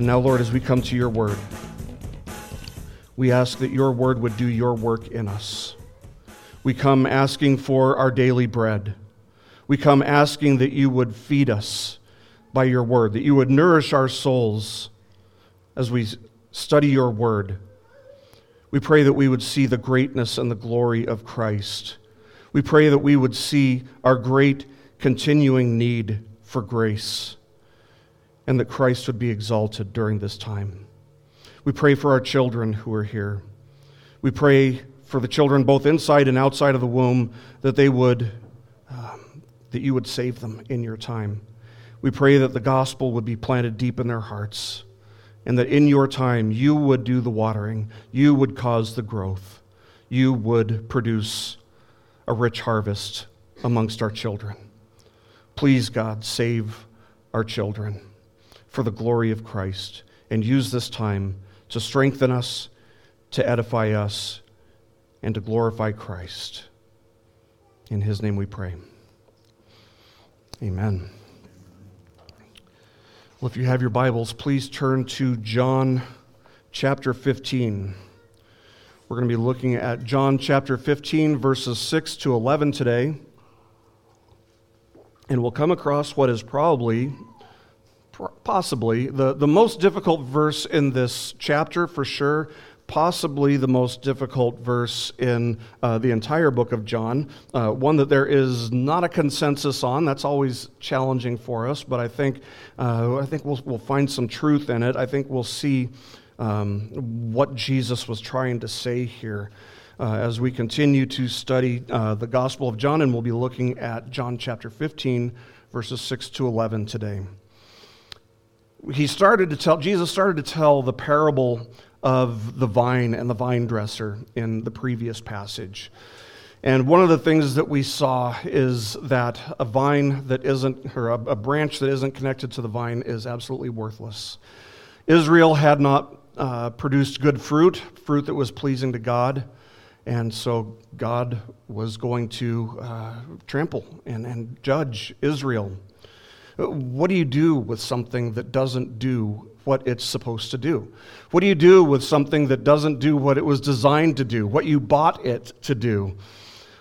And now, Lord, as we come to your word, we ask that your word would do your work in us. We come asking for our daily bread. We come asking that you would feed us by your word, that you would nourish our souls as we study your word. We pray that we would see the greatness and the glory of Christ. We pray that we would see our great continuing need for grace and that Christ would be exalted during this time. We pray for our children who are here. We pray for the children both inside and outside of the womb that they would um, that you would save them in your time. We pray that the gospel would be planted deep in their hearts and that in your time you would do the watering, you would cause the growth, you would produce a rich harvest amongst our children. Please, God, save our children for the glory of Christ and use this time to strengthen us, to edify us, and to glorify Christ. In his name we pray. Amen. Well, if you have your Bibles, please turn to John chapter 15. We're going to be looking at John chapter 15, verses 6 to 11 today. And we'll come across what is probably, possibly, the, the most difficult verse in this chapter for sure possibly the most difficult verse in uh, the entire book of John, uh, one that there is not a consensus on. That's always challenging for us, but I think, uh, I think we'll, we'll find some truth in it. I think we'll see um, what Jesus was trying to say here. Uh, as we continue to study uh, the Gospel of John, and we'll be looking at John chapter 15, verses 6 to 11 today. He started to tell, Jesus started to tell the parable of the vine and the vine dresser in the previous passage. And one of the things that we saw is that a vine that isn't, or a, a, branch that isn't connected to the vine is absolutely worthless. Israel had not uh, produced good fruit, fruit that was pleasing to God, and so God was going to uh, trample and, and judge Israel. What do you do with something that doesn't do what it's supposed to do? What do you do with something that doesn't do what it was designed to do, what you bought it to do?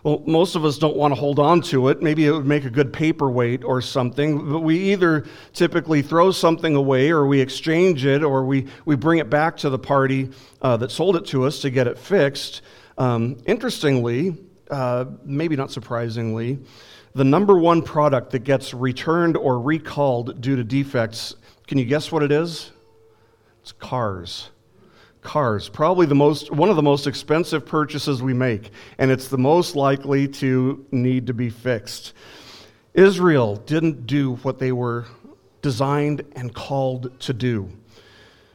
Well, most of us don't want to hold on to it. Maybe it would make a good paperweight or something, but we either typically throw something away or we exchange it or we, we bring it back to the party uh, that sold it to us to get it fixed. Um, interestingly, uh, maybe not surprisingly, the number one product that gets returned or recalled due to defects can you guess what it is? It's cars. Cars, probably the most, one of the most expensive purchases we make, and it's the most likely to need to be fixed. Israel didn't do what they were designed and called to do.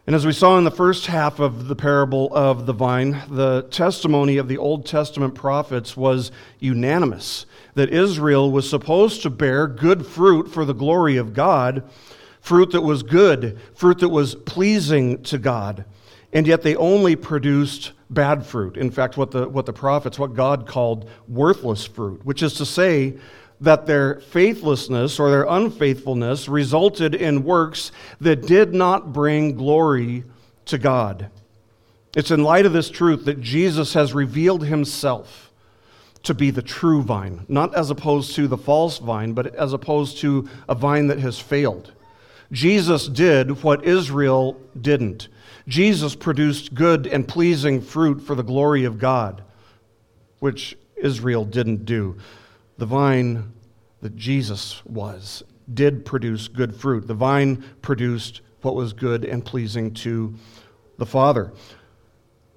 And as we saw in the first half of the parable of the vine, the testimony of the Old Testament prophets was unanimous that Israel was supposed to bear good fruit for the glory of God, fruit that was good, fruit that was pleasing to God. And yet they only produced bad fruit. In fact, what the, what the prophets, what God called worthless fruit, which is to say that their faithlessness or their unfaithfulness resulted in works that did not bring glory to God. It's in light of this truth that Jesus has revealed himself to be the true vine, not as opposed to the false vine, but as opposed to a vine that has failed. Jesus did what Israel didn't. Jesus produced good and pleasing fruit for the glory of God, which Israel didn't do. The vine that Jesus was did produce good fruit. The vine produced what was good and pleasing to the Father.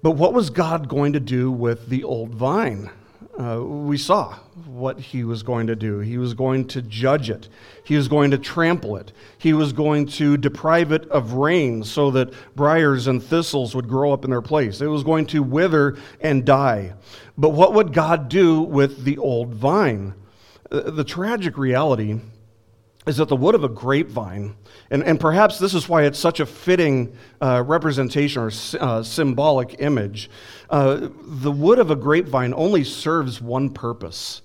But what was God going to do with the old vine? uh, we saw what he was going to do. He was going to judge it, he was going to trample it, he was going to deprive it of rain so that briars and thistles would grow up in their place. It was going to wither and die. But what would God do with the old vine? The tragic reality is that the wood of a grapevine, and, and perhaps this is why it's such a fitting uh, representation or uh, symbolic image, uh, the wood of a grapevine only serves one purpose,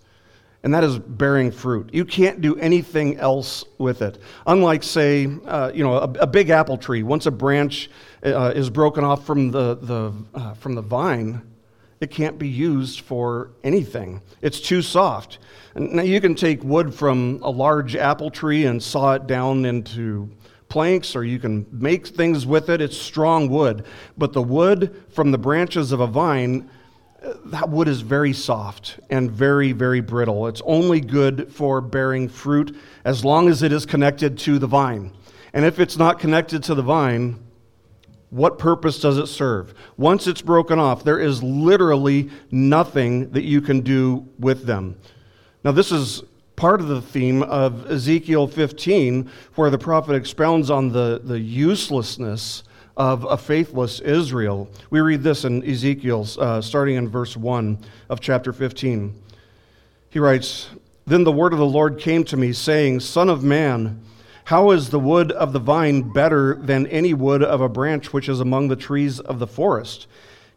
and that is bearing fruit. You can't do anything else with it. Unlike, say, uh, you know, a, a, big apple tree. Once a branch uh, is broken off from the, the, uh, from the vine, it can't be used for anything. It's too soft. Now, you can take wood from a large apple tree and saw it down into planks, or you can make things with it. It's strong wood. But the wood from the branches of a vine that wood is very soft and very, very brittle. It's only good for bearing fruit as long as it is connected to the vine. And if it's not connected to the vine, what purpose does it serve? Once it's broken off, there is literally nothing that you can do with them. Now, this is part of the theme of Ezekiel 15, where the prophet expounds on the, the uselessness of a faithless Israel. We read this in Ezekiel, uh, starting in verse 1 of chapter 15. He writes, Then the word of the Lord came to me, saying, Son of man, how is the wood of the vine better than any wood of a branch which is among the trees of the forest?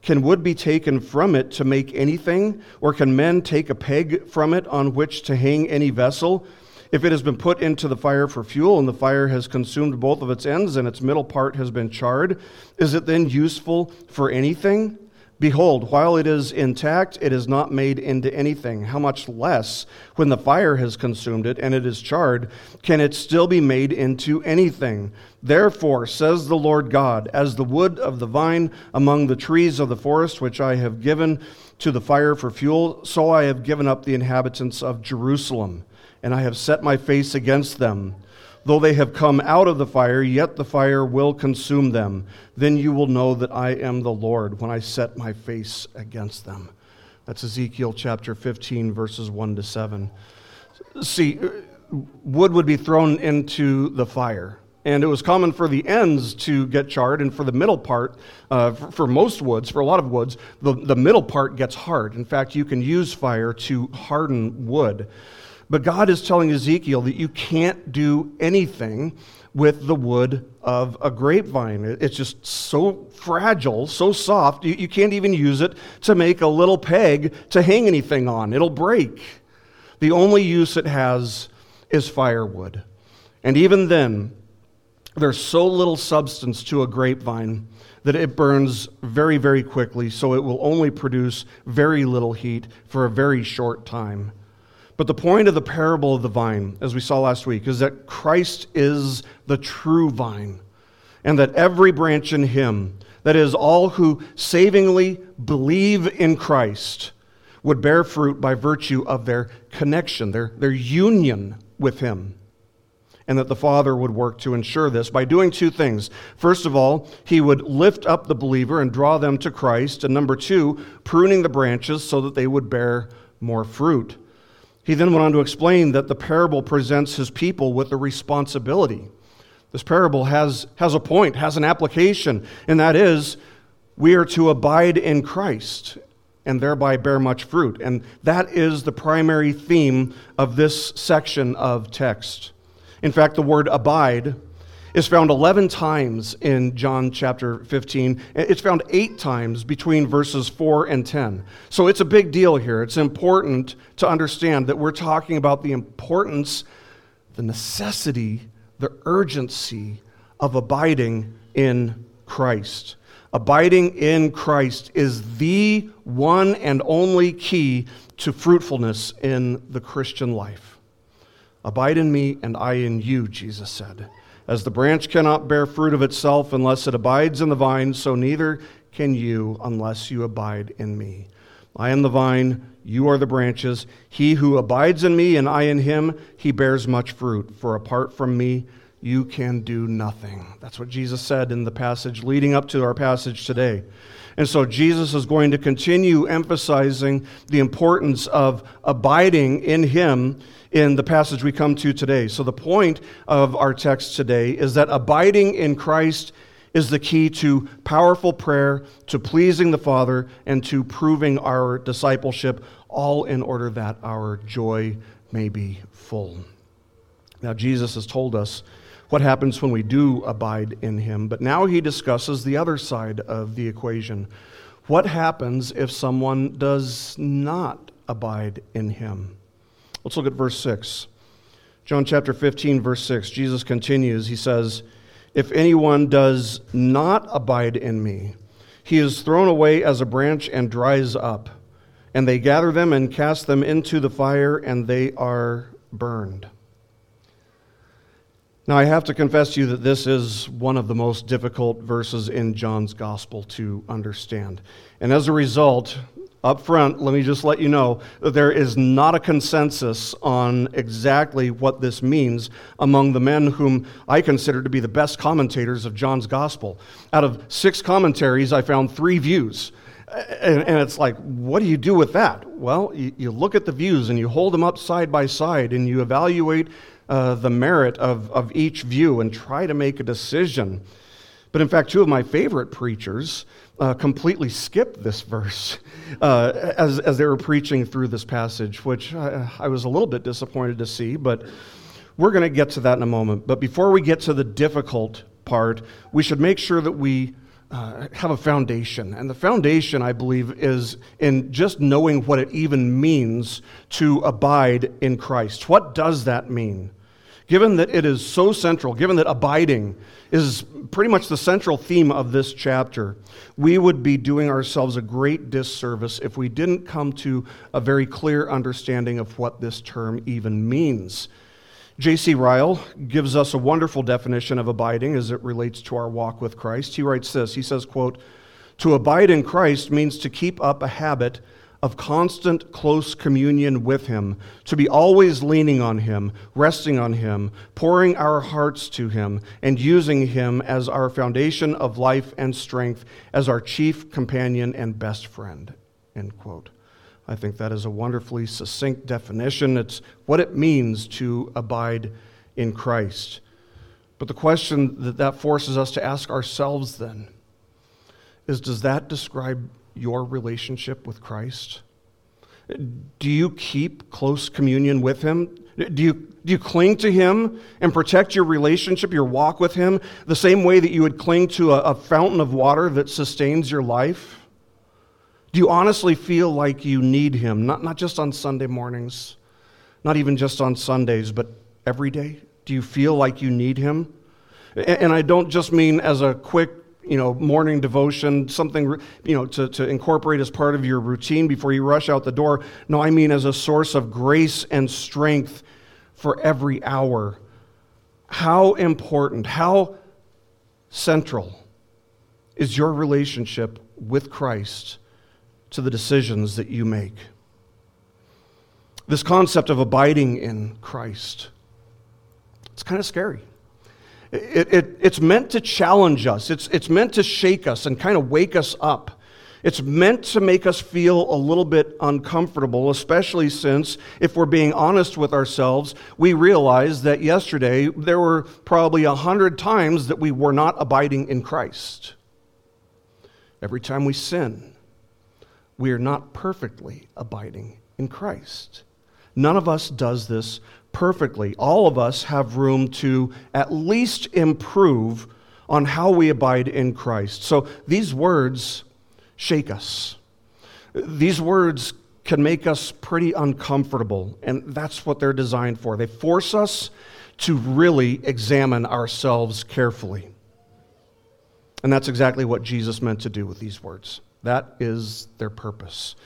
Can wood be taken from it to make anything? Or can men take a peg from it on which to hang any vessel? If it has been put into the fire for fuel, and the fire has consumed both of its ends, and its middle part has been charred, is it then useful for anything? Behold, while it is intact, it is not made into anything. How much less, when the fire has consumed it and it is charred, can it still be made into anything? Therefore, says the Lord God, as the wood of the vine among the trees of the forest, which I have given to the fire for fuel, so I have given up the inhabitants of Jerusalem and I have set my face against them. Though they have come out of the fire, yet the fire will consume them. Then you will know that I am the Lord when I set my face against them. That's Ezekiel chapter 15, verses 1 to 7. See, wood would be thrown into the fire. And it was common for the ends to get charred, and for the middle part, uh, for, for, most woods, for a lot of woods, the, the middle part gets hard. In fact, you can use fire to harden wood. But God is telling Ezekiel that you can't do anything with the wood of a grapevine. It's just so fragile, so soft, you, you can't even use it to make a little peg to hang anything on. It'll break. The only use it has is firewood. And even then, there's so little substance to a grapevine that it burns very, very quickly, so it will only produce very little heat for a very short time. But the point of the parable of the vine, as we saw last week, is that Christ is the true vine, and that every branch in him, that is, all who savingly believe in Christ, would bear fruit by virtue of their connection, their, their union with him. And that the Father would work to ensure this by doing two things. First of all, he would lift up the believer and draw them to Christ. And number two, pruning the branches so that they would bear more fruit. He then went on to explain that the parable presents his people with a responsibility. This parable has, has a point, has an application, and that is we are to abide in Christ and thereby bear much fruit. And that is the primary theme of this section of text. In fact, the word abide is found 11 times in John chapter 15. It's found eight times between verses 4 and 10. So it's a big deal here. It's important to understand that we're talking about the importance, the necessity, the urgency of abiding in Christ. Abiding in Christ is the one and only key to fruitfulness in the Christian life. Abide in me and I in you, Jesus said. As the branch cannot bear fruit of itself unless it abides in the vine, so neither can you unless you abide in me. I am the vine, you are the branches. He who abides in me and I in him, he bears much fruit. For apart from me, you can do nothing. That's what Jesus said in the passage leading up to our passage today. And so Jesus is going to continue emphasizing the importance of abiding in him in the passage we come to today. So, the point of our text today is that abiding in Christ is the key to powerful prayer, to pleasing the Father, and to proving our discipleship, all in order that our joy may be full. Now, Jesus has told us what happens when we do abide in Him, but now He discusses the other side of the equation. What happens if someone does not abide in Him? Let's look at verse 6. John chapter 15, verse 6, Jesus continues. He says, If anyone does not abide in me, he is thrown away as a branch and dries up. And they gather them and cast them into the fire, and they are burned. Now, I have to confess to you that this is one of the most difficult verses in John's gospel to understand. And as a result, up front, let me just let you know that there is not a consensus on exactly what this means among the men whom I consider to be the best commentators of John's gospel. Out of six commentaries, I found three views. And, and, it's like, what do you do with that? Well, you, you, look at the views and you hold them up side by side and you evaluate uh, the merit of, of each view and try to make a decision. But in fact, two of my favorite preachers uh, completely skipped this verse uh, as, as they were preaching through this passage, which I, I was a little bit disappointed to see, but we're going to get to that in a moment. But before we get to the difficult part, we should make sure that we uh, have a foundation. And the foundation, I believe, is in just knowing what it even means to abide in Christ. What does that mean? Given that it is so central, given that abiding is pretty much the central theme of this chapter, we would be doing ourselves a great disservice if we didn't come to a very clear understanding of what this term even means. J.C. Ryle gives us a wonderful definition of abiding as it relates to our walk with Christ. He writes this He says, quote, To abide in Christ means to keep up a habit of constant close communion with Him, to be always leaning on Him, resting on Him, pouring our hearts to Him, and using Him as our foundation of life and strength, as our chief companion and best friend. End quote. I think that is a wonderfully succinct definition. It's what it means to abide in Christ. But the question that that forces us to ask ourselves then is does that describe your relationship with Christ? Do you keep close communion with Him? Do you, do you cling to Him and protect your relationship, your walk with Him, the same way that you would cling to a, a fountain of water that sustains your life? Do you honestly feel like you need Him, not, not just on Sunday mornings, not even just on Sundays, but every day? Do you feel like you need Him? And, and I don't just mean as a quick you know, morning devotion, something, you know, to, to incorporate as part of your routine before you rush out the door. No, I mean as a source of grace and strength for every hour. How important, how central is your relationship with Christ to the decisions that you make. This concept of abiding in Christ, it's kind of scary. It, it, it's meant to challenge us, it's, it's meant to shake us and kind of wake us up. It's meant to make us feel a little bit uncomfortable, especially since, if we're being honest with ourselves, we realize that yesterday there were probably a hundred times that we were not abiding in Christ. Every time we sin, we are not perfectly abiding in Christ. None of us does this perfectly. All of us have room to at least improve on how we abide in Christ. So these words shake us. These words can make us pretty uncomfortable, and that's what they're designed for. They force us to really examine ourselves carefully. And that's exactly what Jesus meant to do with these words. That is their purpose.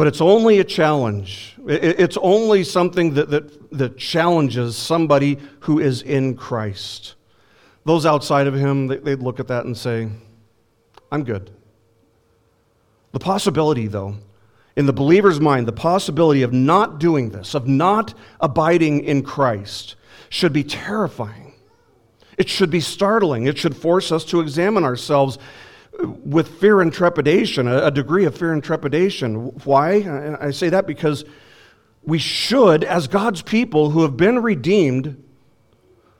But it's only a challenge. It's only something that, that, that challenges somebody who is in Christ. Those outside of him, they'd look at that and say, I'm good. The possibility, though, in the believer's mind, the possibility of not doing this, of not abiding in Christ, should be terrifying. It should be startling. It should force us to examine ourselves with fear and trepidation, a, degree of fear and trepidation. Why? I say that because we should, as God's people who have been redeemed,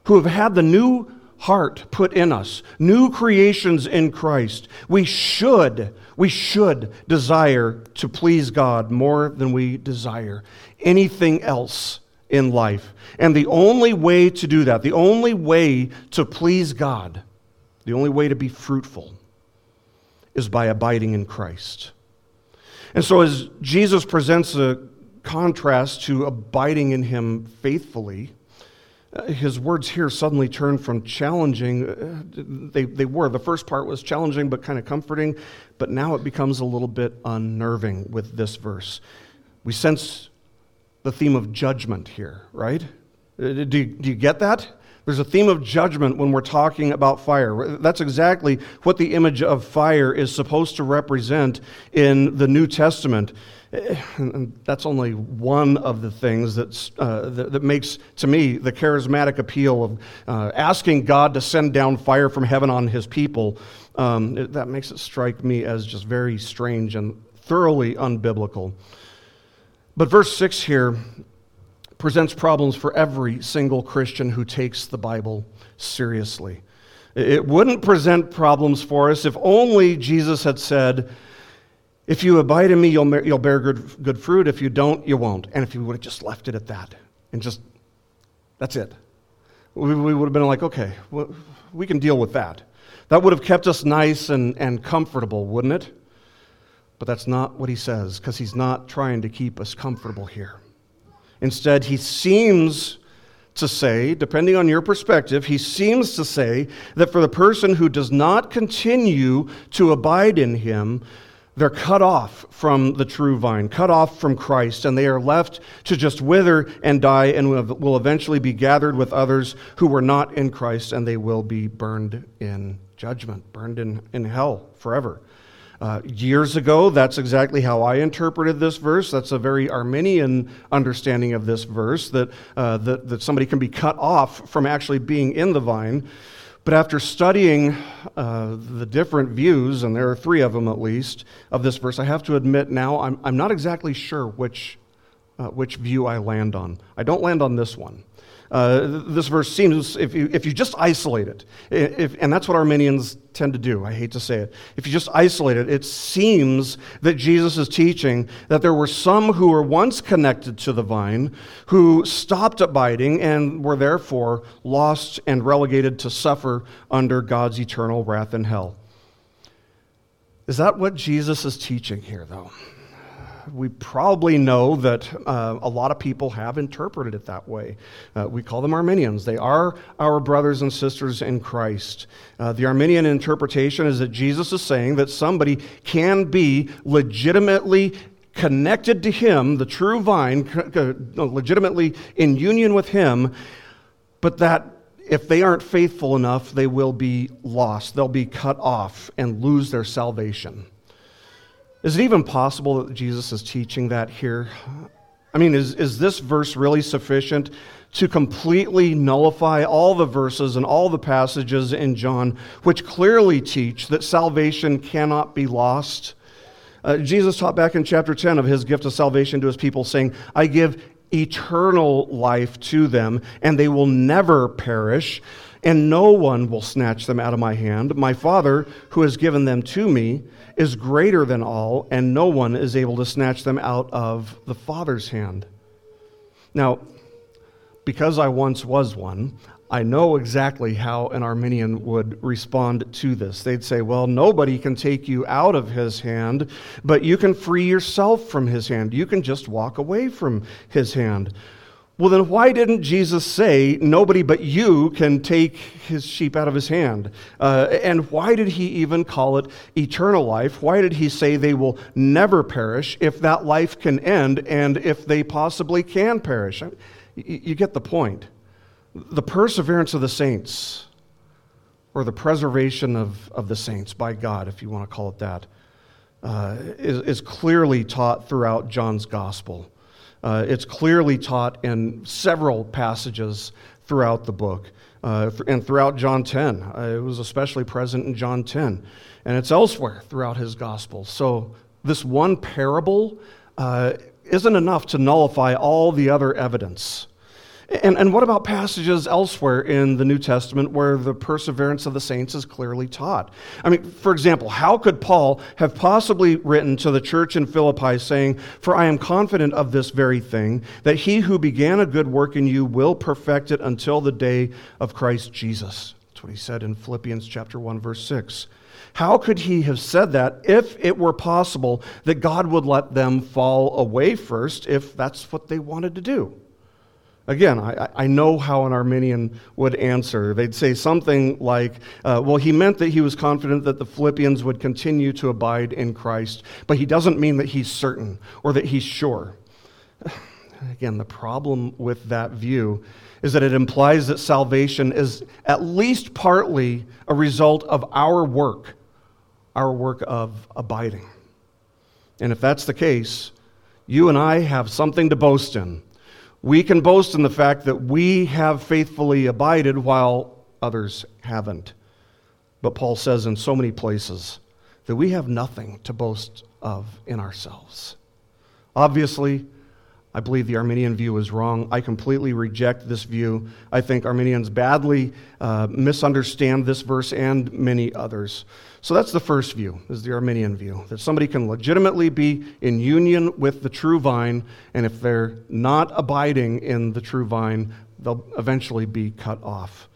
who have had the new heart put in us, new creations in Christ, we should, we should desire to please God more than we desire anything else in life. And the only way to do that, the only way to please God, the only way to be fruitful, is by abiding in Christ. And so, as Jesus presents a contrast to abiding in him faithfully. Uh, his words here suddenly turn from challenging, uh, they, they were. The first part was challenging but kind of comforting, but now it becomes a little bit unnerving with this verse. We sense the theme of judgment here, right? Uh, do you, do you get that? There's a theme of judgment when we're talking about fire. That's exactly what the image of fire is supposed to represent in the New Testament. And that's only one of the things that's, uh, that, that, makes, to me, the charismatic appeal of uh, asking God to send down fire from heaven on his people. Um, it, that makes it strike me as just very strange and thoroughly unbiblical. But verse 6 here presents problems for every single Christian who takes the Bible seriously. It wouldn't present problems for us if only Jesus had said, if you abide in me, you'll, you'll bear good, good fruit. If you don't, you won't. And if you would have just left it at that and just, that's it. We, we would have been like, okay, well, we can deal with that. That would have kept us nice and, and comfortable, wouldn't it? But that's not what he says, because he's not trying to keep us comfortable here. Instead, he seems to say, depending on your perspective, he seems to say that for the person who does not continue to abide in him, they're cut off from the true vine, cut off from Christ, and they are left to just wither and die and will eventually be gathered with others who were not in Christ, and they will be burned in judgment, burned in, in hell forever. Uh, years ago, that's exactly how I interpreted this verse. That's a very Arminian understanding of this verse that, uh, that, that somebody can be cut off from actually being in the vine. But after studying uh, the different views, and there are three of them at least, of this verse, I have to admit now I'm, I'm not exactly sure which, uh, which view I land on. I don't land on this one. Uh, this verse seems, if you, if you just isolate it, if, and that's what Arminians tend to do, I hate to say it. If you just isolate it, it seems that Jesus is teaching that there were some who were once connected to the vine who stopped abiding and were therefore lost and relegated to suffer under God's eternal wrath in hell. Is that what Jesus is teaching here, though? We probably know that uh, a lot of people have interpreted it that way. Uh, we call them Arminians. They are our brothers and sisters in Christ. Uh, the Arminian interpretation is that Jesus is saying that somebody can be legitimately connected to Him, the true vine, legitimately in union with Him, but that if they aren't faithful enough, they will be lost. They'll be cut off and lose their salvation. Is it even possible that Jesus is teaching that here? I mean, is, is this verse really sufficient to completely nullify all the verses and all the passages in John which clearly teach that salvation cannot be lost? Uh, Jesus taught back in chapter 10 of his gift of salvation to his people, saying, I give eternal life to them, and they will never perish, and no one will snatch them out of my hand. My Father, who has given them to me, is greater than all, and no one is able to snatch them out of the Father's hand. Now, because I once was one, I know exactly how an Arminian would respond to this. They'd say, Well, nobody can take you out of his hand, but you can free yourself from his hand. You can just walk away from his hand. Well, then why didn't Jesus say, Nobody but you can take his sheep out of his hand? Uh, and why did he even call it eternal life? Why did he say they will never perish if that life can end and if they possibly can perish? You get the point. The perseverance of the saints, or the preservation of, of the saints by God, if you want to call it that, uh, is, is clearly taught throughout John's gospel. Uh, it's clearly taught in several passages throughout the book. Uh, and throughout John 10. Uh, it was especially present in John 10. And it's elsewhere throughout his gospel. So, this one parable uh, isn't enough to nullify all the other evidence. And, and what about passages elsewhere in the New Testament where the perseverance of the saints is clearly taught? I mean, for example, how could Paul have possibly written to the church in Philippi saying, For I am confident of this very thing, that he who began a good work in you will perfect it until the day of Christ Jesus? That's what he said in Philippians chapter 1 verse 6. How could he have said that if it were possible that God would let them fall away first if that's what they wanted to do? Again, I, I know how an Arminian would answer. They'd say something like, uh, well, he meant that he was confident that the Philippians would continue to abide in Christ, but he doesn't mean that he's certain or that he's sure. Again, the problem with that view is that it implies that salvation is at least partly a result of our work, our work of abiding. And if that's the case, you and I have something to boast in. We can boast in the fact that we have faithfully abided while others haven't. But Paul says in so many places that we have nothing to boast of in ourselves. Obviously, I believe the Arminian view is wrong. I completely reject this view. I think Arminians badly uh, misunderstand this verse and many others. So that's the first view, is the Arminian view, that somebody can legitimately be in union with the true vine, and if they're not abiding in the true vine, they'll eventually be cut off.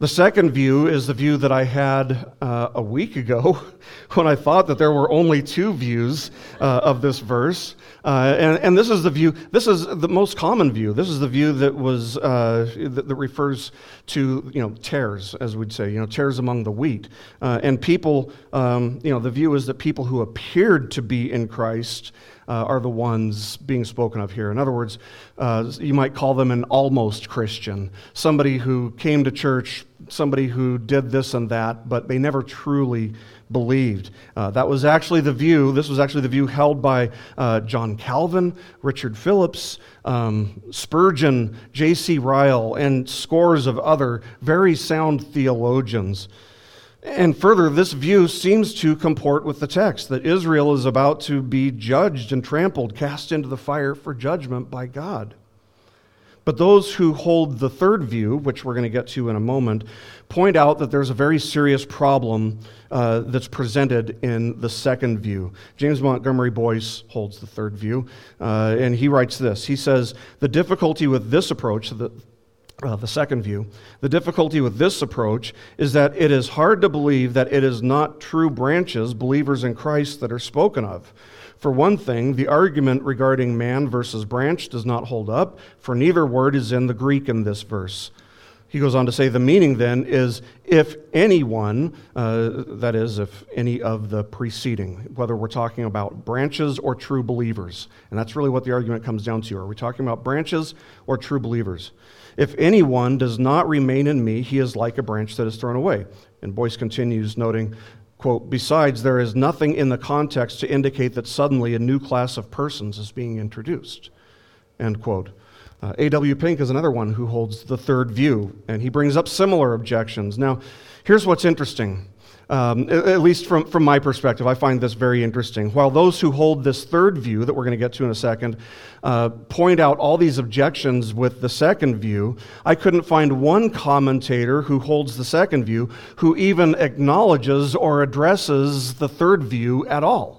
The second view is the view that I had uh, a week ago when I thought that there were only two views uh, of this verse. Uh, and, and, this is the view, this is the most common view. This is the view that was, uh, that, that, refers to, you know, tares, as we'd say, you know, tares among the wheat. Uh, and people, um, you know, the view is that people who appeared to be in Christ uh, are the ones being spoken of here. In other words, uh, you might call them an almost Christian, somebody who came to church, somebody who did this and that, but they never truly believed. Uh, that was actually the view, this was actually the view held by uh, John Calvin, Richard Phillips, um, Spurgeon, J.C. Ryle, and scores of other very sound theologians. And further, this view seems to comport with the text that Israel is about to be judged and trampled, cast into the fire for judgment by God. But those who hold the third view, which we're going to get to in a moment, point out that there's a very serious problem uh, that's presented in the second view. James Montgomery Boice holds the third view, uh, and he writes this. He says, The difficulty with this approach, the, uh, the second view, the difficulty with this approach is that it is hard to believe that it is not true branches, believers in Christ, that are spoken of. For one thing, the argument regarding man versus branch does not hold up, for neither word is in the Greek in this verse. He goes on to say the meaning then is if anyone, uh, that is, if any of the preceding, whether we're talking about branches or true believers. And that's really what the argument comes down to. Are we talking about branches or true believers? If anyone does not remain in me, he is like a branch that is thrown away. And Boice continues, noting, quote, Besides, there is nothing in the context to indicate that suddenly a new class of persons is being introduced, end quote. Uh, A.W. Pink is another one who holds the third view, and he brings up similar objections. Now, here's what's interesting. Um, at least from, from my perspective, I find this very interesting. While those who hold this third view, that we're going to get to in a second, uh, point out all these objections with the second view, I couldn't find one commentator who holds the second view who even acknowledges or addresses the third view at all.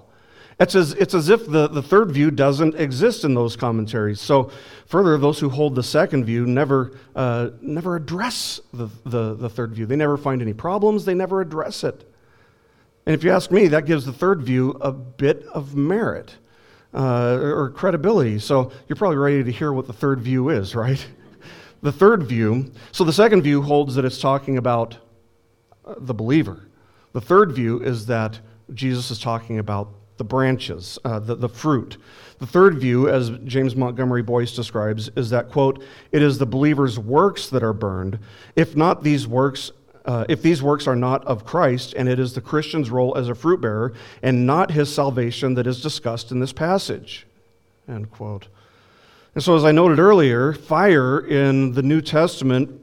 It's as, it's as if the, the third view doesn't exist in those commentaries. So, further, those who hold the second view never, uh, never address the, the, the third view. They never find any problems, they never address it. And if you ask me, that gives the third view a bit of merit uh, or credibility. So, you're probably ready to hear what the third view is, right? the third view, so the second view holds that it's talking about uh, the believer. The third view is that Jesus is talking about the branches, uh, the, the fruit. The third view, as James Montgomery Boice describes, is that, quote, it is the believer's works that are burned. If not these works, uh, if these works are not of Christ, and it is the Christian's role as a fruit bearer, and not his salvation that is discussed in this passage, end quote. And so, as I noted earlier, fire in the New Testament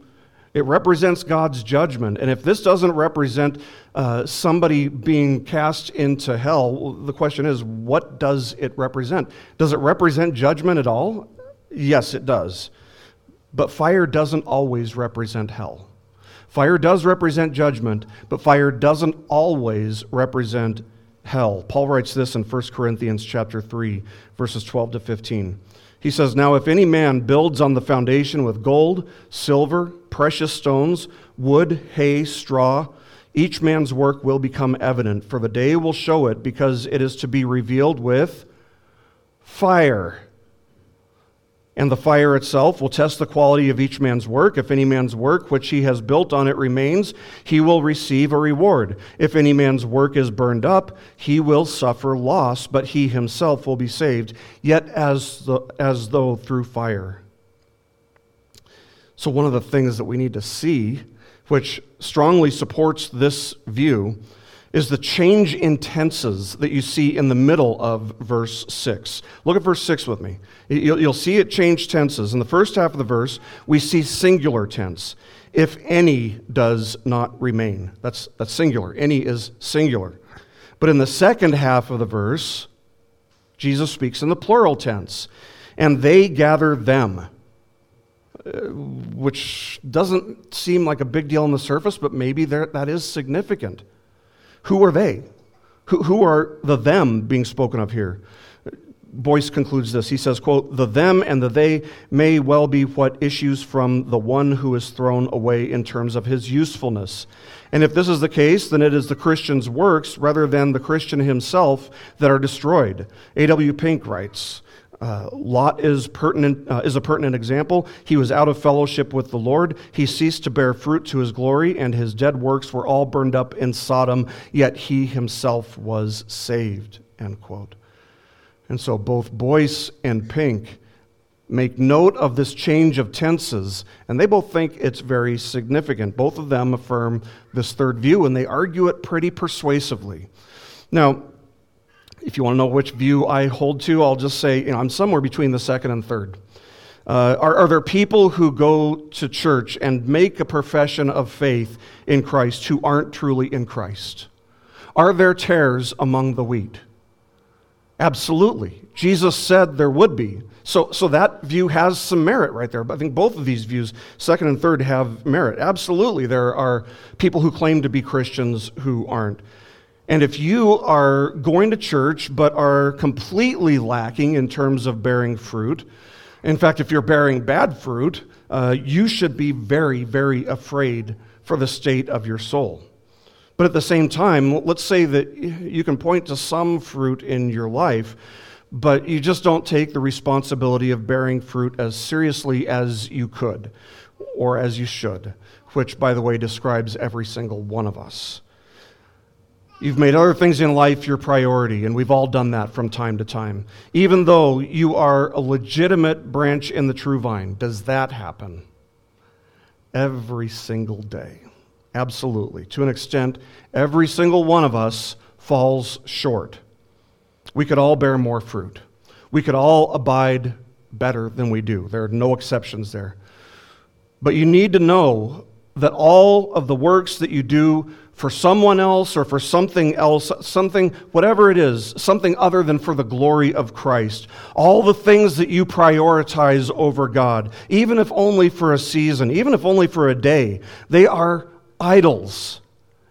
it represents God's judgment. And if this doesn't represent uh, somebody being cast into hell, the question is, what does it represent? Does it represent judgment at all? Yes, it does. But fire doesn't always represent hell. Fire does represent judgment, but fire doesn't always represent hell. Paul writes this in 1 Corinthians chapter 3, verses 12 to 15. He says, Now if any man builds on the foundation with gold, silver, precious stones, wood, hay, straw, each man's work will become evident, for the day will show it, because it is to be revealed with fire. And the fire itself will test the quality of each man's work. If any man's work which he has built on it remains, he will receive a reward. If any man's work is burned up, he will suffer loss, but he himself will be saved, yet as, the, as though through fire. So, one of the things that we need to see, which strongly supports this view, is the change in tenses that you see in the middle of verse 6. Look at verse 6 with me. You'll, you'll, see it change tenses. In the first half of the verse, we see singular tense. If any does not remain. That's, that's singular. Any is singular. But in the second half of the verse, Jesus speaks in the plural tense. And they gather them, uh, which doesn't seem like a big deal on the surface, but maybe there, that is significant. Who are they? Who, who are the them being spoken of here? Boice concludes this. He says, quote, the them and the they may well be what issues from the one who is thrown away in terms of his usefulness. And if this is the case, then it is the Christian's works rather than the Christian himself that are destroyed. A.W. Pink writes, uh, Lot is, pertinent, uh, is a pertinent example. He was out of fellowship with the Lord. He ceased to bear fruit to his glory, and his dead works were all burned up in Sodom, yet he himself was saved. End quote. And so both Boice and Pink make note of this change of tenses, and they both think it's very significant. Both of them affirm this third view, and they argue it pretty persuasively. Now, if you want to know which view I hold to, I'll just say you know, I'm somewhere between the second and third. Uh, are, are there people who go to church and make a profession of faith in Christ who aren't truly in Christ? Are there tares among the wheat? Absolutely. Jesus said there would be. So, so that view has some merit right there. But I think both of these views, second and third, have merit. Absolutely, there are people who claim to be Christians who aren't. And if you are going to church but are completely lacking in terms of bearing fruit, in fact, if you're bearing bad fruit, uh, you should be very, very afraid for the state of your soul. But at the same time, let's say that you can point to some fruit in your life, but you just don't take the responsibility of bearing fruit as seriously as you could or as you should, which, by the way, describes every single one of us. You've made other things in life your priority, and we've all done that from time to time. Even though you are a legitimate branch in the true vine, does that happen? Every single day. Absolutely. To an extent, every single one of us falls short. We could all bear more fruit. We could all abide better than we do. There are no exceptions there. But you need to know that all of the works that you do for someone else or for something else, something, whatever it is, something other than for the glory of Christ. All the things that you prioritize over God, even if only for a season, even if only for a day, they are idols.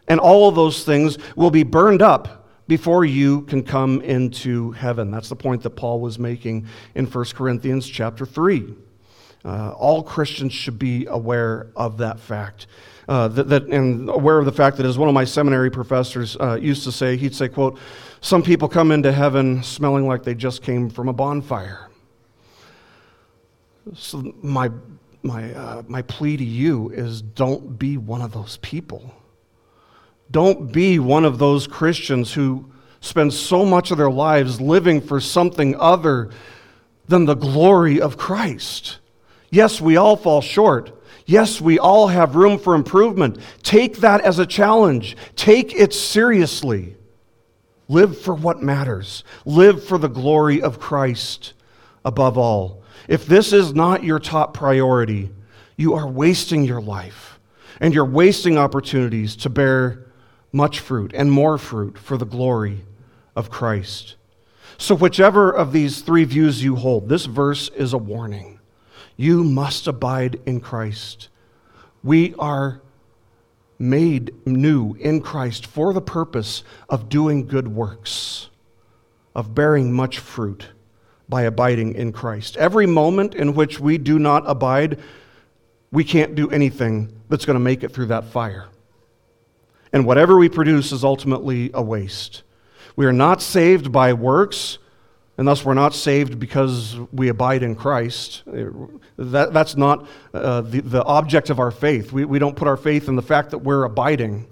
And all of those things will be burned up before you can come into heaven. That's the point that Paul was making in 1 Corinthians chapter 3. Uh, all Christians should be aware of that fact. Uh, that, that, and aware of the fact that, as one of my seminary professors uh, used to say, he'd say, quote, some people come into heaven smelling like they just came from a bonfire. So my, my, uh, my plea to you is don't be one of those people. Don't be one of those Christians who spend so much of their lives living for something other than the glory of Christ. Yes, we all fall short. Yes, we all have room for improvement. Take that as a challenge, take it seriously. Live for what matters, live for the glory of Christ above all. If this is not your top priority, you are wasting your life and you're wasting opportunities to bear much fruit and more fruit for the glory of Christ. So, whichever of these three views you hold, this verse is a warning. You must abide in Christ. We are made new in Christ for the purpose of doing good works, of bearing much fruit, by abiding in Christ. Every moment in which we do not abide, we can't do anything that's going to make it through that fire. And whatever we produce is ultimately a waste. We are not saved by works, and thus we're not saved because we abide in Christ. That, that's not uh, the, the object of our faith. We, we don't put our faith in the fact that we're abiding.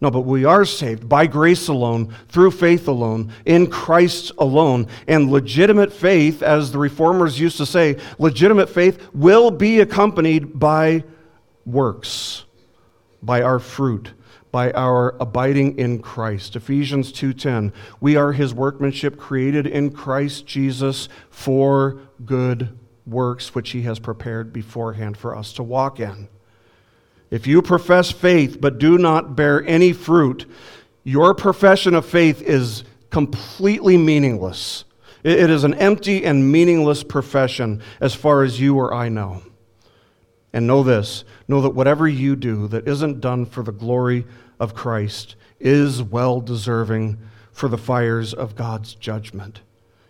No, but we are saved by grace alone, through faith alone, in Christ alone. And legitimate faith, as the reformers used to say, legitimate faith will be accompanied by works, by our fruit, by our abiding in Christ. Ephesians 2:10. We are his workmanship created in Christ Jesus for good works which he has prepared beforehand for us to walk in. If you profess faith but do not bear any fruit, your profession of faith is completely meaningless. It is an empty and meaningless profession as far as you or I know. And know this know that whatever you do that isn't done for the glory of Christ is well deserving for the fires of God's judgment.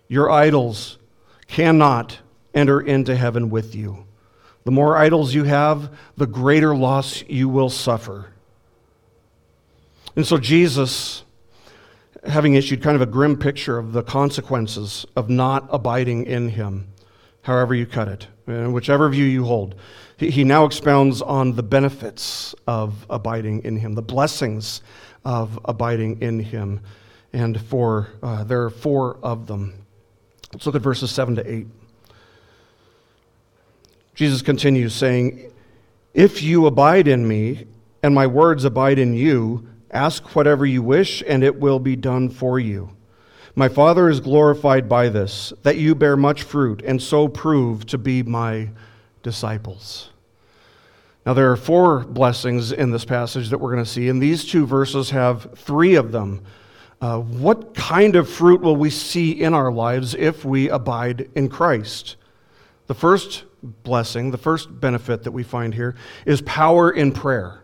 Your idols cannot enter into heaven with you. The more idols you have, the greater loss you will suffer. And so, Jesus, having issued kind of a grim picture of the consequences of not abiding in Him, however you cut it, whichever view you hold, he now expounds on the benefits of abiding in Him, the blessings of abiding in Him. And for uh, there are four of them. Let's look at verses 7 to 8. Jesus continues saying, If you abide in me, and my words abide in you, ask whatever you wish, and it will be done for you. My Father is glorified by this, that you bear much fruit, and so prove to be my disciples. Now, there are four blessings in this passage that we're going to see, and these two verses have three of them. Uh, what kind of fruit will we see in our lives if we abide in Christ? The first blessing, the first benefit that we find here, is power in prayer.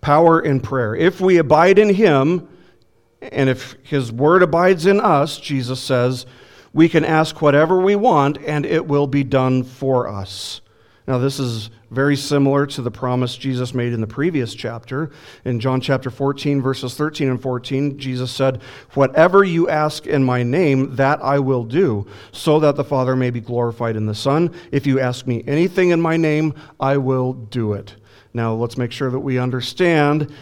Power in prayer. If we abide in Him, and if His Word abides in us, Jesus says, we can ask whatever we want and it will be done for us. Now, this is very similar to the promise Jesus made in the previous chapter. In John chapter 14, verses 13 and 14, Jesus said, Whatever you ask in my name, that I will do, so that the Father may be glorified in the Son. If you ask me anything in my name, I will do it. Now, let's make sure that we understand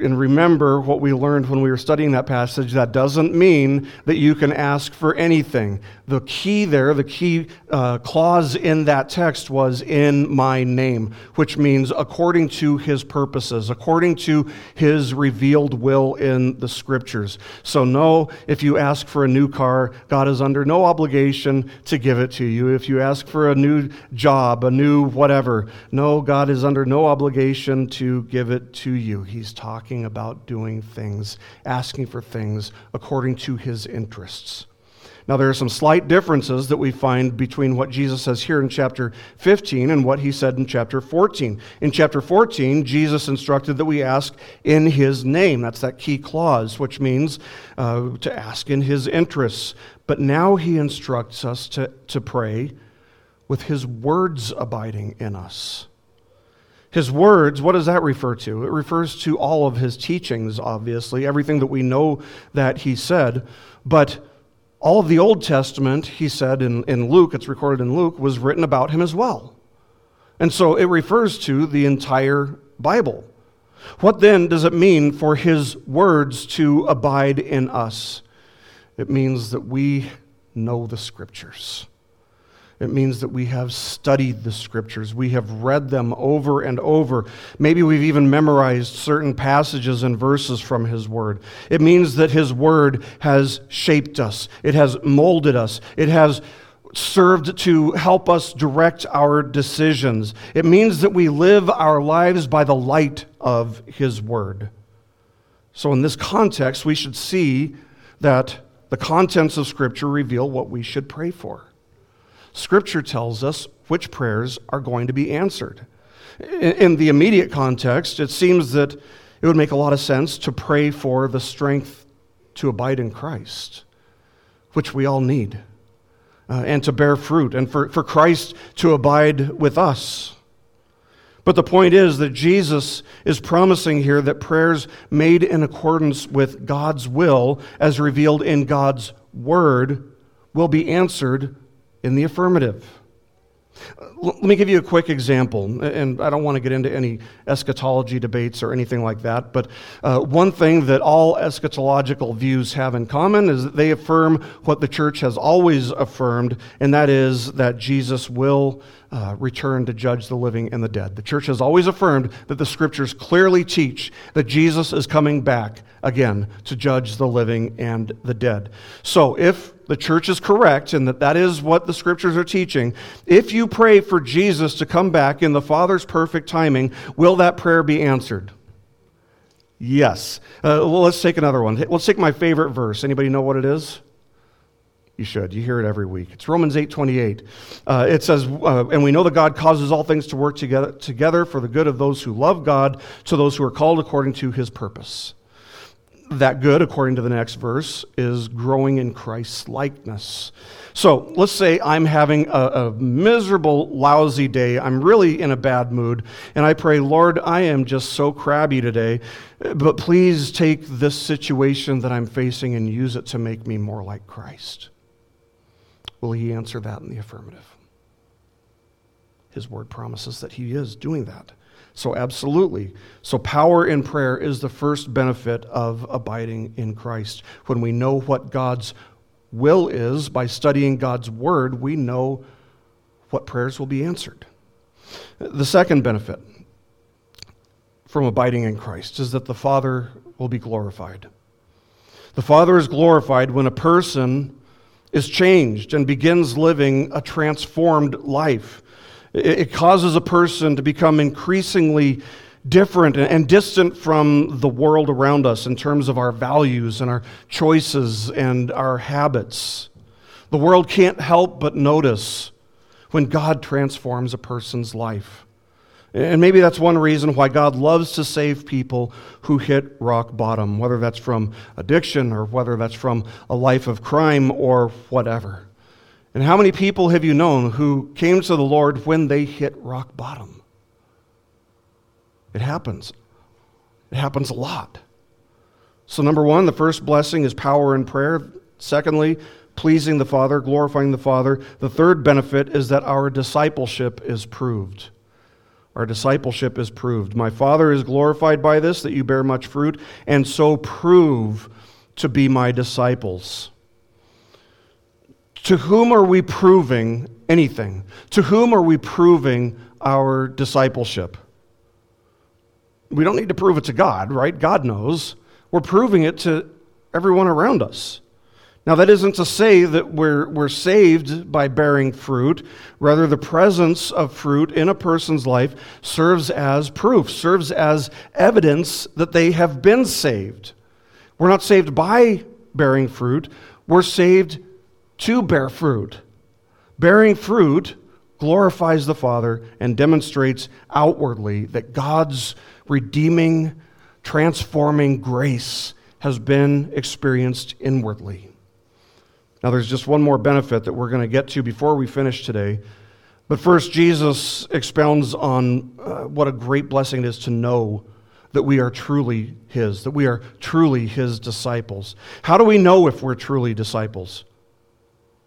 and remember what we learned when we were studying that passage, that doesn't mean that you can ask for anything. The key there, the key uh, clause in that text was in my name, which means according to his purposes, according to his revealed will in the scriptures. So, no, if you ask for a new car, God is under no obligation to give it to you. If you ask for a new job, a new whatever, no, God is under no obligation to give it to you. He's talking about doing things, asking for things according to his interests. Now, there are some slight differences that we find between what Jesus says here in chapter 15 and what he said in chapter 14. In chapter 14, Jesus instructed that we ask in his name. That's that key clause, which means uh, to ask in his interests. But now he instructs us to, to pray with his words abiding in us. His words, what does that refer to? It refers to all of his teachings, obviously, everything that we know that he said. But all of the Old Testament, he said in, in Luke, it's recorded in Luke, was written about him as well. And so it refers to the entire Bible. What then does it mean for his words to abide in us? It means that we know the scriptures. It means that we have studied the scriptures. We have read them over and over. Maybe we've even memorized certain passages and verses from His Word. It means that His Word has shaped us, it has molded us, it has served to help us direct our decisions. It means that we live our lives by the light of His Word. So, in this context, we should see that the contents of Scripture reveal what we should pray for. Scripture tells us which prayers are going to be answered. In the immediate context, it seems that it would make a lot of sense to pray for the strength to abide in Christ, which we all need. uh, and to bear fruit, and for, for Christ to abide with us. But the point is that Jesus is promising here that prayers made in accordance with God's will, as revealed in God's word, will be answered in the affirmative. Let me give you a quick example, and I don't want to get into any eschatology debates or anything like that, but uh, one thing that all eschatological views have in common is that they affirm what the church has always affirmed, and that is that Jesus will uh, return to judge the living and the dead. The church has always affirmed that the scriptures clearly teach that Jesus is coming back again to judge the living and the dead. So if the church is correct and that that is what the scriptures are teaching, if you pray for Jesus to come back in the Father's perfect timing, will that prayer be answered? Yes. Uh, well, let's take another one. Let's take my favorite verse. Anybody know what it is? You should. You hear it every week. It's Romans 8 28. Uh, it says, uh, And we know that God causes all things to work together, together for the good of those who love God, to those who are called according to his purpose that good, according to the next verse, is growing in Christ's likeness. So let's say I'm having a, a, miserable, lousy day. I'm really in a bad mood. And I pray, Lord, I am just so crabby today, but please take this situation that I'm facing and use it to make me more like Christ. Will He answer that in the affirmative? His word promises that He is doing that. So, absolutely. So, power in prayer is the first benefit of abiding in Christ. When we know what God's will is by studying God's word, we know what prayers will be answered. The second benefit from abiding in Christ is that the Father will be glorified. The Father is glorified when a person is changed and begins living a transformed life. It causes a person to become increasingly different and distant from the world around us in terms of our values and our choices and our habits. The world can't help but notice when God transforms a person's life. And maybe that's one reason why God loves to save people who hit rock bottom, whether that's from addiction or whether that's from a life of crime or whatever. And how many people have you known who came to the Lord when they hit rock bottom? It happens. It happens a lot. So, number one, the first blessing is power in prayer. Secondly, pleasing the Father, glorifying the Father. The third benefit is that our discipleship is proved. Our discipleship is proved. My Father is glorified by this, that you bear much fruit, and so prove to be my disciples. To whom are we proving anything? To whom are we proving our discipleship? We don't need to prove it to God, right? God knows. We're proving it to everyone around us. Now, that isn't to say that we're, we're saved by bearing fruit. Rather, the presence of fruit in a person's life serves as proof, serves as evidence that they have been saved. We're not saved by bearing fruit, we're saved to bear fruit. Bearing fruit glorifies the Father and demonstrates outwardly that God's redeeming, transforming grace has been experienced inwardly. Now, there's just one more benefit that we're going to get to before we finish today. But first, Jesus expounds on uh, what a great blessing it is to know that we are truly His, that we are truly His disciples. How do we know if we're truly disciples?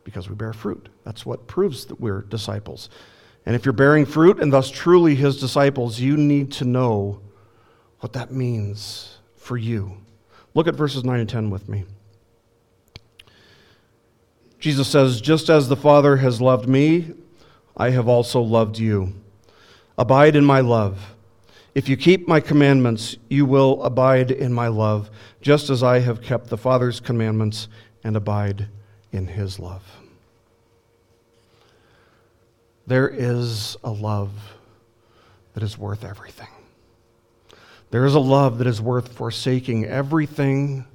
Because we bear fruit. That's what proves that we're disciples. And if you're bearing fruit and thus truly his disciples, you need to know what that means for you. Look at verses 9 and 10 with me. Jesus says, Just as the Father has loved me, I have also loved you. Abide in my love. If you keep my commandments, you will abide in my love, just as I have kept the Father's commandments and abide in his love. There is a love that is worth everything. There is a love that is worth forsaking everything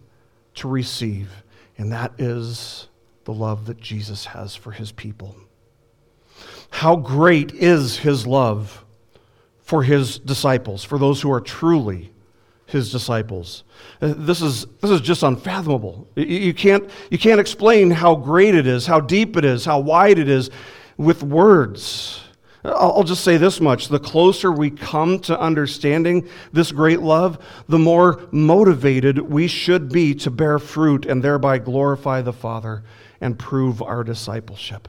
to receive, and that is the love that Jesus has for his people. How great is his love for his disciples, for those who are truly his disciples. Uh, this is, this is just unfathomable. You can't, you can't explain how great it is, how deep it is, how wide it is with words. I'll just say this much the closer we come to understanding this great love, the more motivated we should be to bear fruit and thereby glorify the Father and prove our discipleship.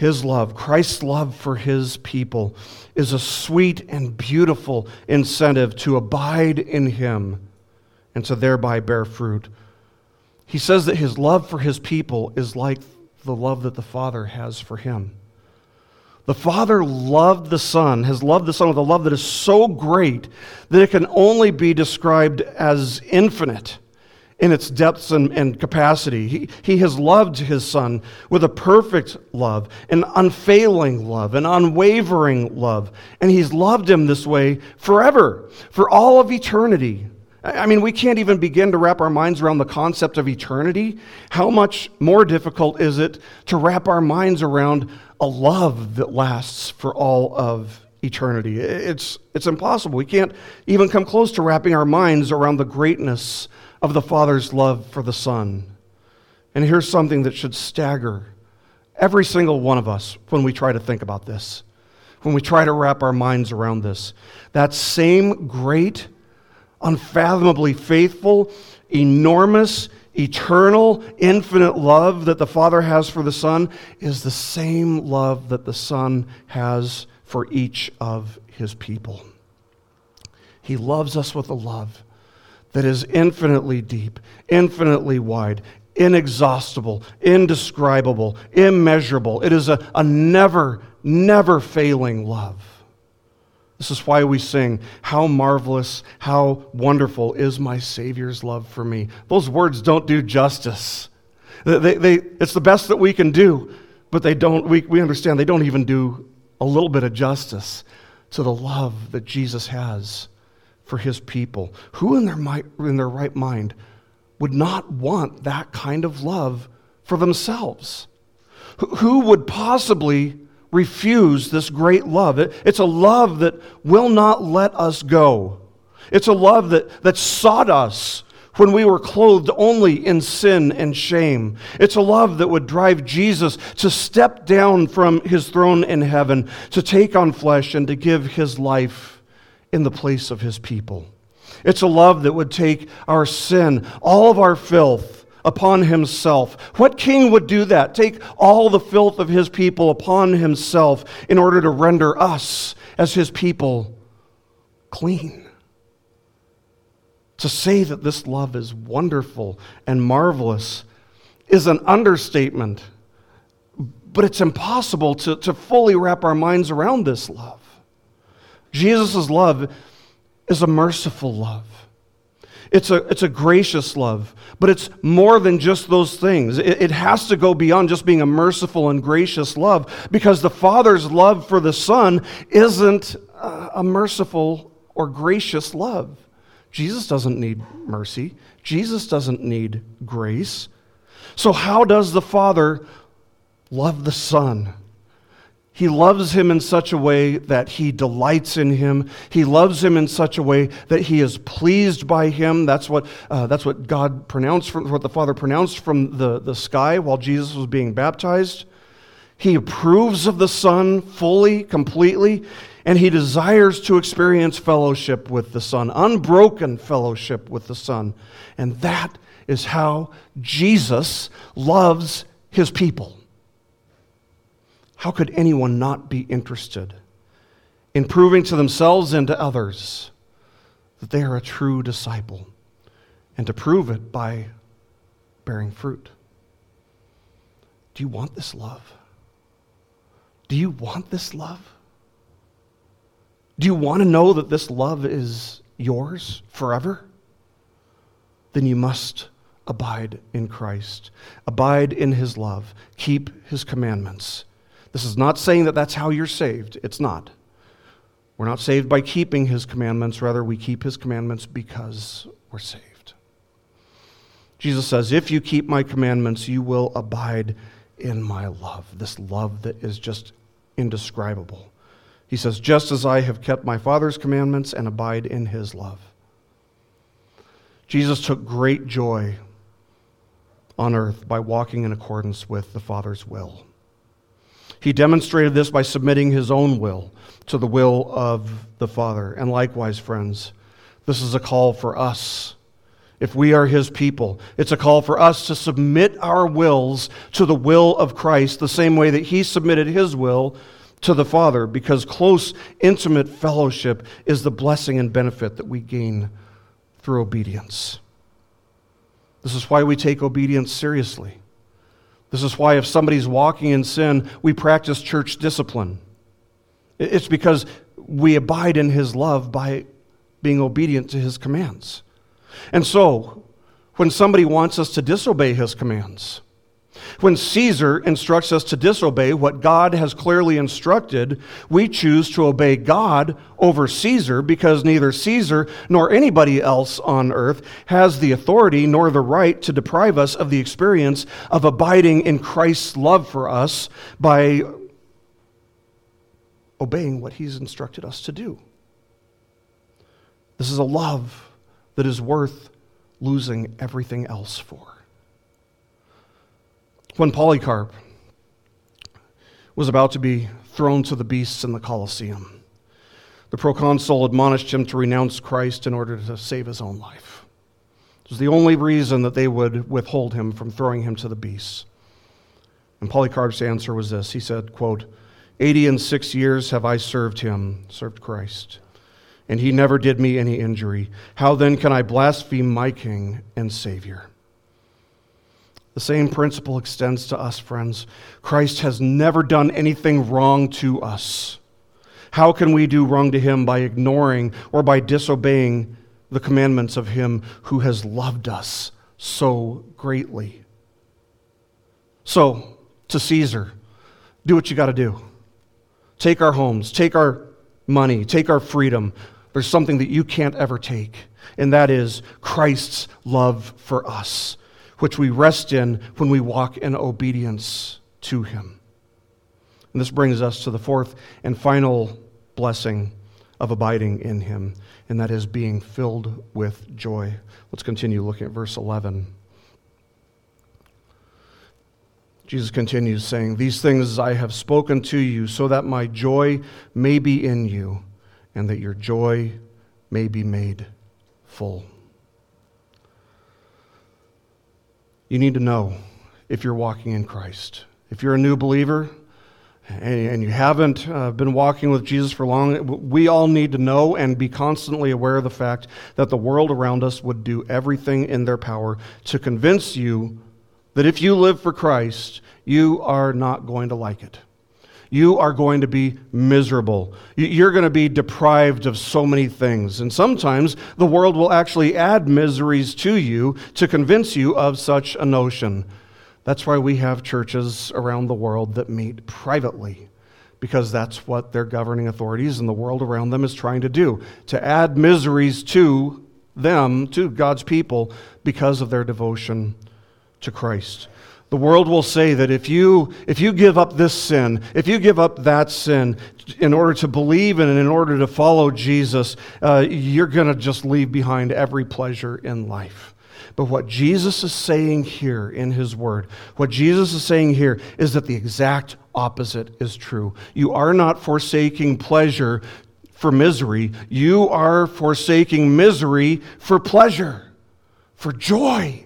His love, Christ's love for his people, is a sweet and beautiful incentive to abide in him and to thereby bear fruit. He says that his love for his people is like the love that the Father has for him. The Father loved the Son, has loved the Son with a love that is so great that it can only be described as infinite in its depths and, and, capacity. He, he has loved his Son with a perfect love, an unfailing love, an unwavering love. And he's loved him this way forever, for all of eternity. I mean, we can't even begin to wrap our minds around the concept of eternity. How much more difficult is it to wrap our minds around a love that lasts for all of eternity? It's, it's impossible. We can't even come close to wrapping our minds around the greatness of the Father's love for the Son. And here's something that should stagger every single one of us when we try to think about this, when we try to wrap our minds around this. That same great, unfathomably faithful, enormous, eternal, infinite love that the Father has for the Son is the same love that the Son has for each of his people. He loves us with a love that is infinitely deep, infinitely wide, inexhaustible, indescribable, immeasurable. It is a, a never, never failing love. This is why we sing, How marvelous, how wonderful is my Savior's love for me. Those words don't do justice. They, they, it's the best that we can do, but they don't, we, we understand they don't even do a little bit of justice to the love that Jesus has for his people. Who in their, might, in their right mind would not want that kind of love for themselves? Who would possibly refuse this great love? It's a love that will not let us go. It's a love that, that sought us when we were clothed only in sin and shame. It's a love that would drive Jesus to step down from his throne in heaven, to take on flesh, and to give his life in the place of his people. It's a love that would take our sin, all of our filth, upon himself. What king would do that? Take all the filth of his people upon himself in order to render us, as his people, clean. To say that this love is wonderful and marvelous is an understatement, but it's impossible to, to fully wrap our minds around this love. Jesus' love is a merciful love. It's a, it's a gracious love, but it's more than just those things. It, it has to go beyond just being a merciful and gracious love because the Father's love for the Son isn't a, a merciful or gracious love. Jesus doesn't need mercy, Jesus doesn't need grace. So, how does the Father love the Son? He loves him in such a way that he delights in him. He loves him in such a way that he is pleased by him. That's what, uh, that's what God pronounced, from, what the Father pronounced from the, the sky while Jesus was being baptized. He approves of the Son fully, completely, and he desires to experience fellowship with the Son, unbroken fellowship with the Son. And that is how Jesus loves his people. How could anyone not be interested in proving to themselves and to others that they are a true disciple and to prove it by bearing fruit? Do you want this love? Do you want this love? Do you want to know that this love is yours forever? Then you must abide in Christ, abide in his love, keep his commandments this is not saying that that's how you're saved. It's not. We're not saved by keeping his commandments. Rather, we keep his commandments because we're saved. Jesus says, If you keep my commandments, you will abide in my love. This love that is just indescribable. He says, Just as I have kept my Father's commandments and abide in his love. Jesus took great joy on earth by walking in accordance with the Father's will. He demonstrated this by submitting his own will to the will of the Father. And likewise, friends, this is a call for us. If we are his people, it's a call for us to submit our wills to the will of Christ the same way that he submitted his will to the Father, because close, intimate fellowship is the blessing and benefit that we gain through obedience. This is why we take obedience seriously. This is why, if somebody's walking in sin, we practice church discipline. It's because we abide in his love by being obedient to his commands. And so, when somebody wants us to disobey his commands, when Caesar instructs us to disobey what God has clearly instructed, we choose to obey God over Caesar because neither Caesar nor anybody else on earth has the authority nor the right to deprive us of the experience of abiding in Christ's love for us by obeying what he's instructed us to do. This is a love that is worth losing everything else for. When Polycarp was about to be thrown to the beasts in the Colosseum, the proconsul admonished him to renounce Christ in order to save his own life. It was the only reason that they would withhold him from throwing him to the beasts. And Polycarp's answer was this He said, quote, Eighty and six years have I served him, served Christ, and he never did me any injury. How then can I blaspheme my King and Savior? The same principle extends to us, friends. Christ has never done anything wrong to us. How can we do wrong to him by ignoring or by disobeying the commandments of him who has loved us so greatly? So, to Caesar, do what you got to do. Take our homes, take our money, take our freedom. There's something that you can't ever take, and that is Christ's love for us which we rest in when we walk in obedience to Him. And this brings us to the fourth and final blessing of abiding in Him, and that is being filled with joy. Let's continue looking at verse 11. Jesus continues saying, These things I have spoken to you so that my joy may be in you and that your joy may be made full. You need to know if you're walking in Christ. If you're a new believer and, you haven't uh, been walking with Jesus for long, we all need to know and be constantly aware of the fact that the world around us would do everything in their power to convince you that if you live for Christ, you are not going to like it you are going to be miserable. You're going to be deprived of so many things. And sometimes the world will actually add miseries to you to convince you of such a notion. That's why we have churches around the world that meet privately, because that's what their governing authorities and the world around them is trying to do to add miseries to them, to God's people, because of their devotion to Christ. The world will say that if you, if you give up this sin, if you give up that sin in order to believe and in order to follow Jesus, uh, you're going to just leave behind every pleasure in life. But what Jesus is saying here in his word, what Jesus is saying here is that the exact opposite is true. You are not forsaking pleasure for misery, you are forsaking misery for pleasure, for joy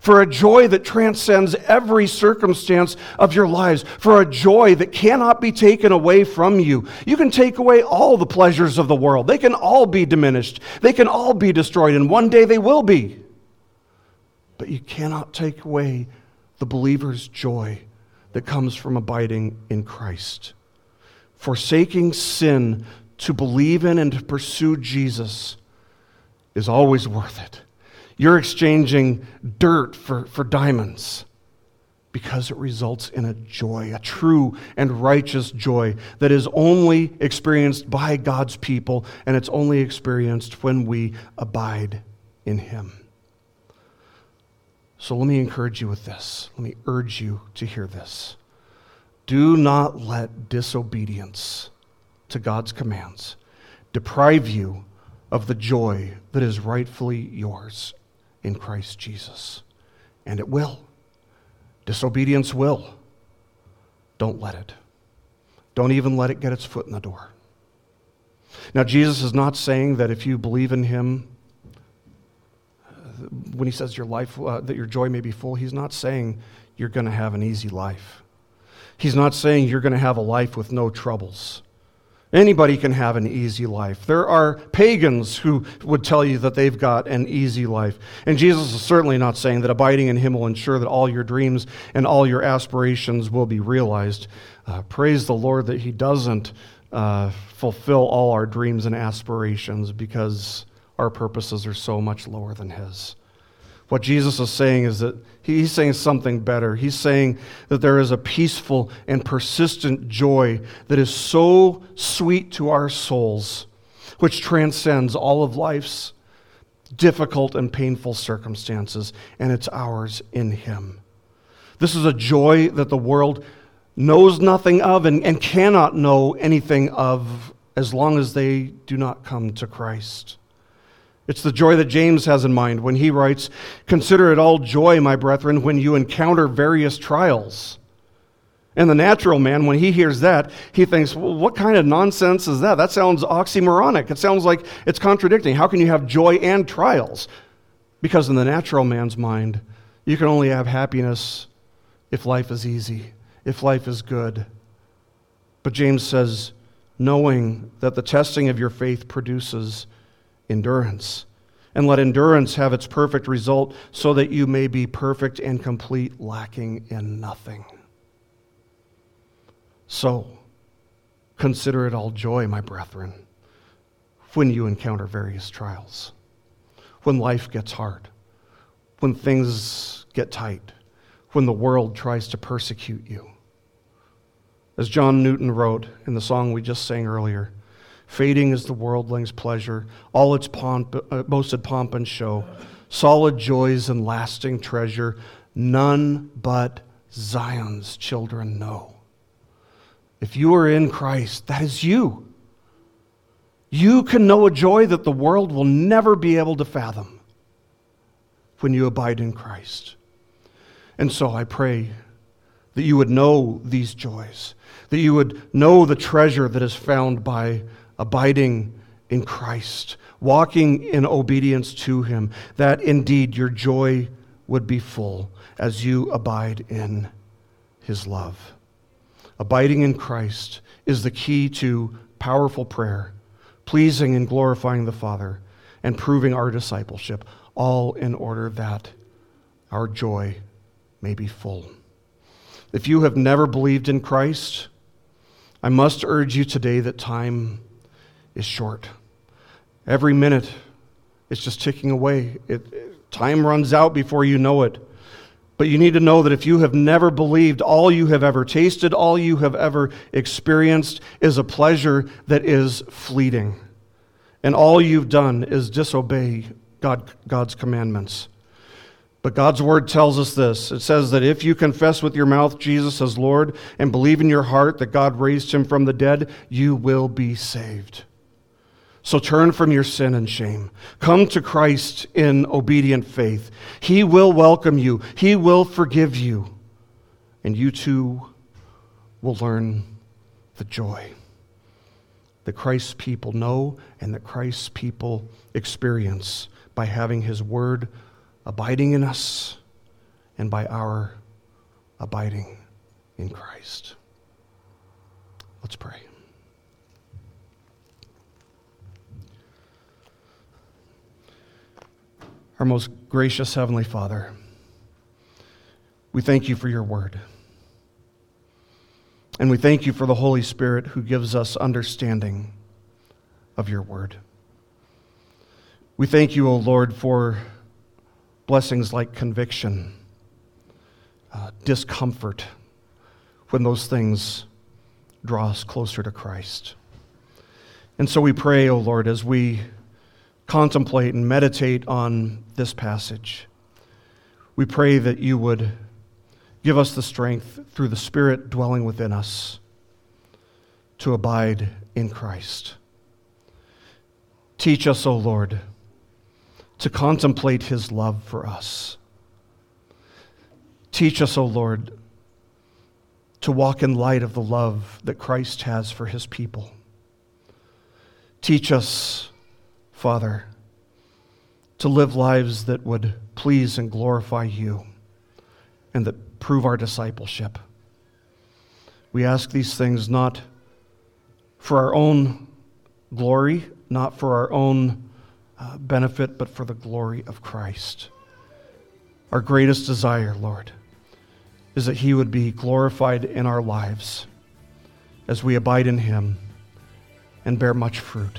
for a joy that transcends every circumstance of your lives, for a joy that cannot be taken away from you. You can take away all the pleasures of the world, they can all be diminished, they can all be destroyed, and one day they will be. But you cannot take away the believer's joy that comes from abiding in Christ. Forsaking sin to believe in and to pursue Jesus is always worth it. You're exchanging dirt for, for diamonds because it results in a joy, a true and righteous joy that is only experienced by God's people, and it's only experienced when we abide in Him. So let me encourage you with this. Let me urge you to hear this. Do not let disobedience to God's commands deprive you of the joy that is rightfully yours in Christ Jesus. And it will. Disobedience will. Don't let it. Don't even let it get its foot in the door. Now, Jesus is not saying that if you believe in him, when he says your life, uh, that your joy may be full, he's not saying you're going to have an easy life. He's not saying you're going to have a life with no troubles. Anybody can have an easy life. There are pagans who would tell you that they've got an easy life. And Jesus is certainly not saying that abiding in Him will ensure that all your dreams and all your aspirations will be realized. Uh, praise the Lord that He doesn't uh, fulfill all our dreams and aspirations because our purposes are so much lower than His. What Jesus is saying is that he's saying something better. He's saying that there is a peaceful and persistent joy that is so sweet to our souls, which transcends all of life's difficult and painful circumstances, and it's ours in Him. This is a joy that the world knows nothing of and, and cannot know anything of as long as they do not come to Christ. It's the joy that James has in mind when he writes, Consider it all joy, my brethren, when you encounter various trials. And the natural man, when he hears that, he thinks, well, what kind of nonsense is that? That sounds oxymoronic. It sounds like it's contradicting. How can you have joy and trials? Because in the natural man's mind, you can only have happiness if life is easy, if life is good. But James says, knowing that the testing of your faith produces endurance. And let endurance have its perfect result so that you may be perfect and complete, lacking in nothing. So, consider it all joy, my brethren, when you encounter various trials, when life gets hard, when things get tight, when the world tries to persecute you. As John Newton wrote in the song we just sang earlier, Fading is the worldling's pleasure, all its pomp, uh, boasted pomp and show, solid joys and lasting treasure, none but Zion's children know. If you are in Christ, that is you. You can know a joy that the world will never be able to fathom when you abide in Christ. And so I pray that you would know these joys, that you would know the treasure that is found by abiding in Christ, walking in obedience to Him, that indeed your joy would be full as you abide in His love. Abiding in Christ is the key to powerful prayer, pleasing and glorifying the Father, and proving our discipleship, all in order that our joy may be full. If you have never believed in Christ, I must urge you today that time is short. Every minute is just ticking away. It, it, time runs out before you know it. But you need to know that if you have never believed, all you have ever tasted, all you have ever experienced is a pleasure that is fleeting. And all you've done is disobey God, God's commandments. But God's word tells us this. It says that if you confess with your mouth Jesus as Lord and believe in your heart that God raised him from the dead, you will be saved. So turn from your sin and shame. Come to Christ in obedient faith. He will welcome you, He will forgive you, and you too will learn the joy that Christ's people know and that Christ's people experience by having His Word abiding in us and by our abiding in Christ. Let's pray. Our most gracious Heavenly Father, we thank you for your word. And we thank you for the Holy Spirit who gives us understanding of your word. We thank you, O Lord, for blessings like conviction, uh, discomfort, when those things draw us closer to Christ. And so we pray, O Lord, as we contemplate and meditate on this passage. We pray that you would give us the strength through the Spirit dwelling within us to abide in Christ. Teach us, O Lord, to contemplate his love for us. Teach us, O Lord, to walk in light of the love that Christ has for his people. Teach us, Father, to live lives that would please and glorify you and that prove our discipleship. We ask these things not for our own glory, not for our own uh, benefit, but for the glory of Christ. Our greatest desire, Lord, is that He would be glorified in our lives as we abide in Him and bear much fruit,